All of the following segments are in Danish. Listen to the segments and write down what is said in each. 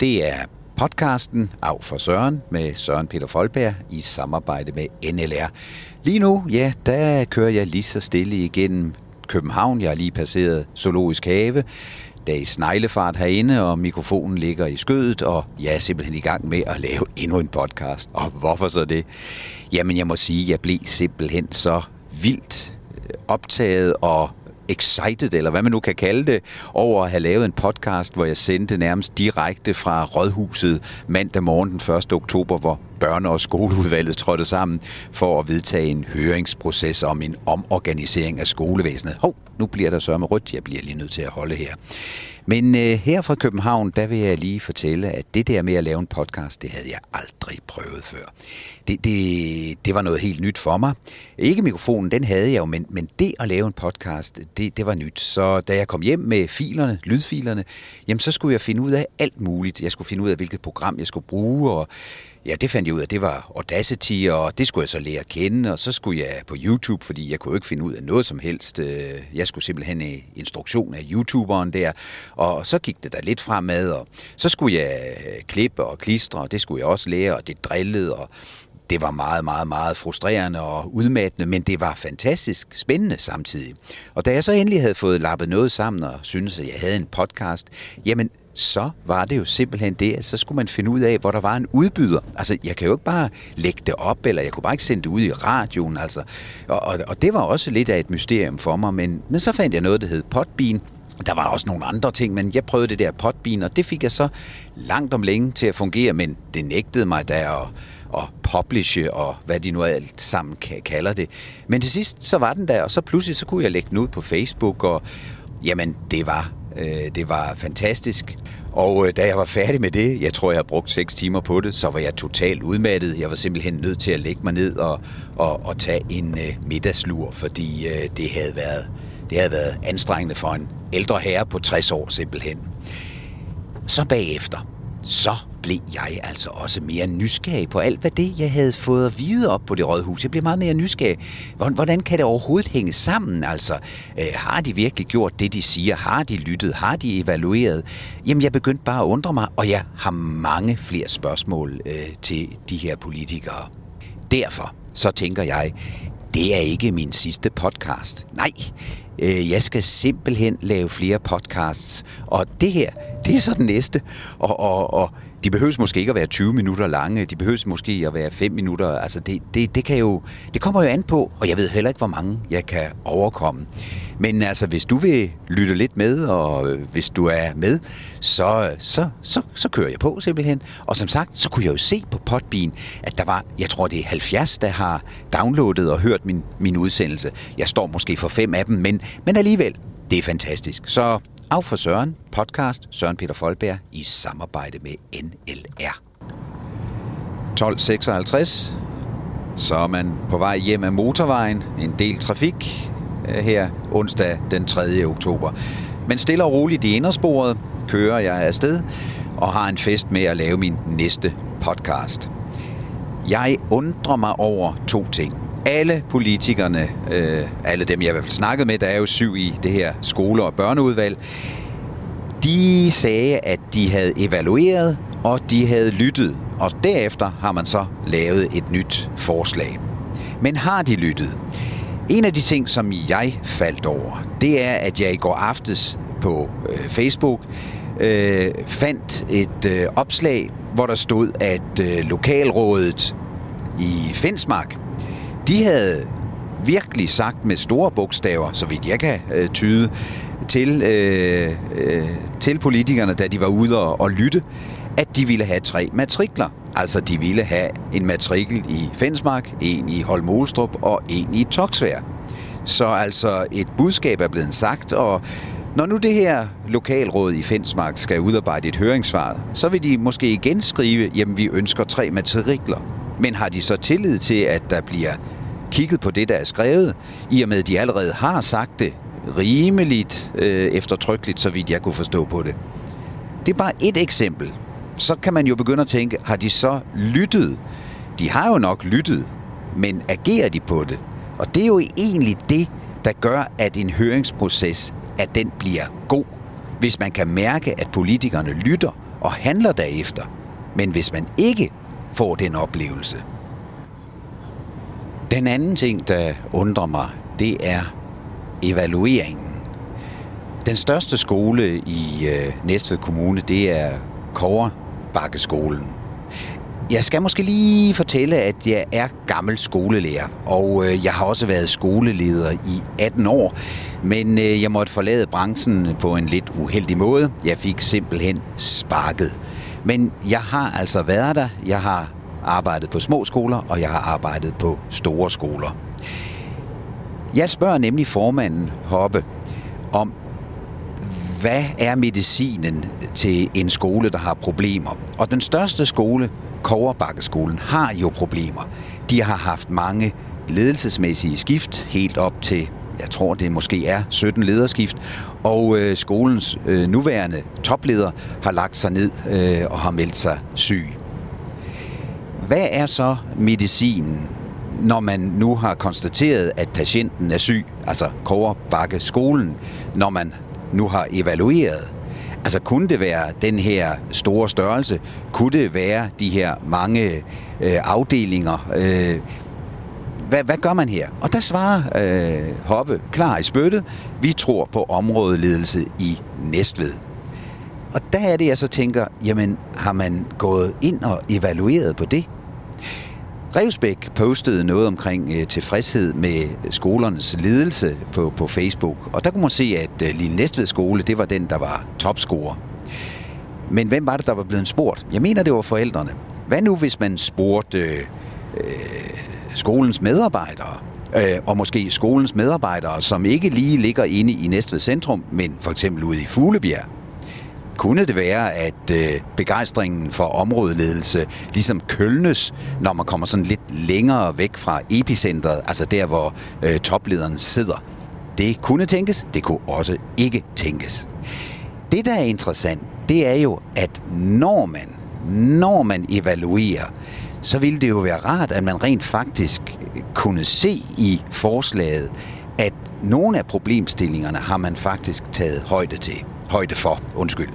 Det er podcasten Af for Søren med Søren Peter Folberg i samarbejde med NLR. Lige nu, ja, der kører jeg lige så stille igennem København. Jeg har lige passeret Zoologisk Have. Der er sneglefart herinde, og mikrofonen ligger i skødet, og jeg er simpelthen i gang med at lave endnu en podcast. Og hvorfor så det? Jamen, jeg må sige, at jeg blev simpelthen så vildt optaget og excited, eller hvad man nu kan kalde det, over at have lavet en podcast, hvor jeg sendte nærmest direkte fra Rådhuset mandag morgen den 1. oktober, hvor børne- og skoleudvalget trådte sammen for at vedtage en høringsproces om en omorganisering af skolevæsenet. Hov, nu bliver der sørme rødt, jeg bliver lige nødt til at holde her. Men øh, her fra København, der vil jeg lige fortælle, at det der med at lave en podcast, det havde jeg aldrig prøvet før. Det, det, det var noget helt nyt for mig. Ikke mikrofonen, den havde jeg jo, men, men det at lave en podcast, det, det var nyt. Så da jeg kom hjem med filerne, lydfilerne, jamen så skulle jeg finde ud af alt muligt. Jeg skulle finde ud af, hvilket program jeg skulle bruge, og Ja, det fandt jeg ud af, det var Audacity, og det skulle jeg så lære at kende, og så skulle jeg på YouTube, fordi jeg kunne ikke finde ud af noget som helst. Øh, jeg skulle simpelthen i instruktion af YouTuberen der, og så gik det der lidt fremad, og så skulle jeg øh, klippe og klistre, og det skulle jeg også lære, og det drillede, og det var meget, meget, meget frustrerende og udmattende, men det var fantastisk spændende samtidig. Og da jeg så endelig havde fået lappet noget sammen og syntes, at jeg havde en podcast, jamen så var det jo simpelthen det, at så skulle man finde ud af, hvor der var en udbyder. Altså, jeg kan jo ikke bare lægge det op, eller jeg kunne bare ikke sende det ud i radioen, altså. Og, og, og det var også lidt af et mysterium for mig, men, men så fandt jeg noget, der hed Podbean, der var også nogle andre ting, men jeg prøvede det der Potbean, og det fik jeg så langt om længe til at fungere, men det nægtede mig der at, at publishe, og hvad de nu alt sammen kalder det. Men til sidst, så var den der, og så pludselig, så kunne jeg lægge den ud på Facebook, og jamen, det var Øh, det var fantastisk. Og øh, da jeg var færdig med det, jeg tror, jeg har brugt 6 timer på det, så var jeg totalt udmattet. Jeg var simpelthen nødt til at lægge mig ned og, og, og tage en øh, middagslur, fordi det, havde været, det havde været anstrengende for en ældre herre på 60 år simpelthen. Så bagefter, så blev jeg altså også mere nysgerrig på alt, hvad det, jeg havde fået at vide op på det rådhus. Jeg blev meget mere nysgerrig. Hvordan kan det overhovedet hænge sammen? Altså, øh, har de virkelig gjort det, de siger? Har de lyttet? Har de evalueret? Jamen, jeg begyndte bare at undre mig, og jeg har mange flere spørgsmål øh, til de her politikere. Derfor så tænker jeg, det er ikke min sidste podcast. Nej, øh, jeg skal simpelthen lave flere podcasts, og det her, det er så den næste. Og, og, og de behøves måske ikke at være 20 minutter lange, de behøves måske at være 5 minutter. Altså det, det, det, kan jo, det kommer jo an på, og jeg ved heller ikke, hvor mange jeg kan overkomme. Men altså, hvis du vil lytte lidt med, og øh, hvis du er med, så, så, så, så kører jeg på simpelthen. Og som sagt, så kunne jeg jo se på Podbean, at der var, jeg tror det er 70, der har downloadet og hørt min, min udsendelse. Jeg står måske for fem af dem, men, men alligevel, det er fantastisk. Så af for Søren, podcast Søren Peter Folberg i samarbejde med NLR. 12.56, så er man på vej hjem af motorvejen, en del trafik øh, her onsdag den 3. oktober. Men stille og roligt i indersporet kører jeg afsted og har en fest med at lave min næste podcast. Jeg undrer mig over to ting alle politikerne, øh, alle dem jeg i hvert fald snakket med, der er jo syv i det her skole- og børneudvalg, de sagde, at de havde evalueret, og de havde lyttet, og derefter har man så lavet et nyt forslag. Men har de lyttet? En af de ting, som jeg faldt over, det er, at jeg i går aftes på øh, Facebook øh, fandt et øh, opslag, hvor der stod, at øh, lokalrådet i Finsmark de havde virkelig sagt med store bogstaver, så vidt jeg kan øh, tyde, til, øh, øh, til politikerne, da de var ude og, og lytte, at de ville have tre matrikler. Altså, de ville have en matrikel i Fensmark, en i Holmolstrup og en i Toksvær. Så altså, et budskab er blevet sagt, og når nu det her lokalråd i Fensmark skal udarbejde et høringssvar, så vil de måske igen skrive, jamen vi ønsker tre matrikler. Men har de så tillid til, at der bliver kigget på det, der er skrevet, i og med, at de allerede har sagt det rimeligt øh, eftertrykkeligt, så vidt jeg kunne forstå på det. Det er bare et eksempel. Så kan man jo begynde at tænke, har de så lyttet? De har jo nok lyttet, men agerer de på det? Og det er jo egentlig det, der gør, at en høringsproces, at den bliver god. Hvis man kan mærke, at politikerne lytter og handler derefter. Men hvis man ikke får den oplevelse. Den anden ting, der undrer mig, det er evalueringen. Den største skole i øh, Næstved Kommune, det er Bakkeskolen. Jeg skal måske lige fortælle, at jeg er gammel skolelærer, og øh, jeg har også været skoleleder i 18 år, men øh, jeg måtte forlade branchen på en lidt uheldig måde. Jeg fik simpelthen sparket. Men jeg har altså været der. Jeg har arbejdet på små skoler, og jeg har arbejdet på store skoler. Jeg spørger nemlig formanden Hoppe om, hvad er medicinen til en skole, der har problemer? Og den største skole, Koverbakkeskolen, har jo problemer. De har haft mange ledelsesmæssige skift, helt op til, jeg tror det måske er 17 lederskift, og øh, skolens øh, nuværende topleder har lagt sig ned øh, og har meldt sig syg. Hvad er så medicinen, når man nu har konstateret, at patienten er syg, altså Koverbakke skolen, når man nu har evalueret? Altså kunne det være den her store størrelse? Kunne det være de her mange øh, afdelinger? Øh, hvad, hvad gør man her? Og der svarer øh, Hoppe klar i spyttet. Vi tror på områdeledelse i Næstved. Og der er det, jeg så tænker, jamen har man gået ind og evalueret på det? Revsbæk postede noget omkring øh, tilfredshed med skolernes ledelse på, på Facebook, og der kunne man se, at øh, Lille Næstved skole, det var den, der var topscorer. Men hvem var det, der var blevet spurgt? Jeg mener, det var forældrene. Hvad nu, hvis man spurgte øh, øh skolens medarbejdere, øh, og måske skolens medarbejdere, som ikke lige ligger inde i Næstved Centrum, men for eksempel ude i Fuglebjerg? Kunne det være, at øh, begejstringen for områdeledelse ligesom kølnes, når man kommer sådan lidt længere væk fra epicentret, altså der, hvor øh, toplederen sidder? Det kunne tænkes, det kunne også ikke tænkes. Det, der er interessant, det er jo, at når man, når man evaluerer, så ville det jo være rart, at man rent faktisk kunne se i forslaget, at nogle af problemstillingerne har man faktisk taget højde til højde for, undskyld.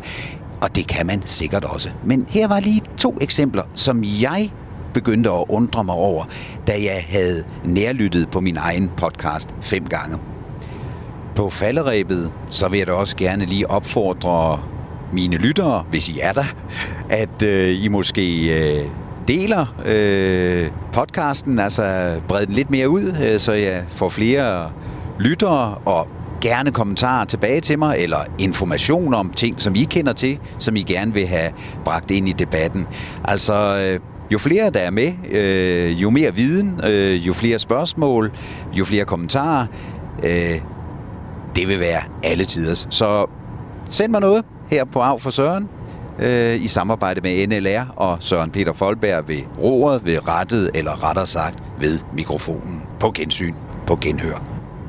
Og det kan man sikkert også. Men her var lige to eksempler, som jeg begyndte at undre mig over, da jeg havde nærlyttet på min egen podcast fem gange. På falderæbet, så vil jeg da også gerne lige opfordre mine lyttere, hvis I er der, at øh, I måske øh, deler øh, podcasten, altså breder den lidt mere ud, øh, så jeg får flere lyttere, og gerne kommentarer tilbage til mig, eller information om ting, som I kender til, som I gerne vil have bragt ind i debatten. Altså, øh, jo flere der er med, øh, jo mere viden, øh, jo flere spørgsmål, jo flere kommentarer, øh, det vil være alle tiders. Så send mig noget her på Av for Søren øh, i samarbejde med NLR og Søren Peter Folberg ved roret, ved rettet eller rettere sagt ved mikrofonen. På gensyn, på genhør.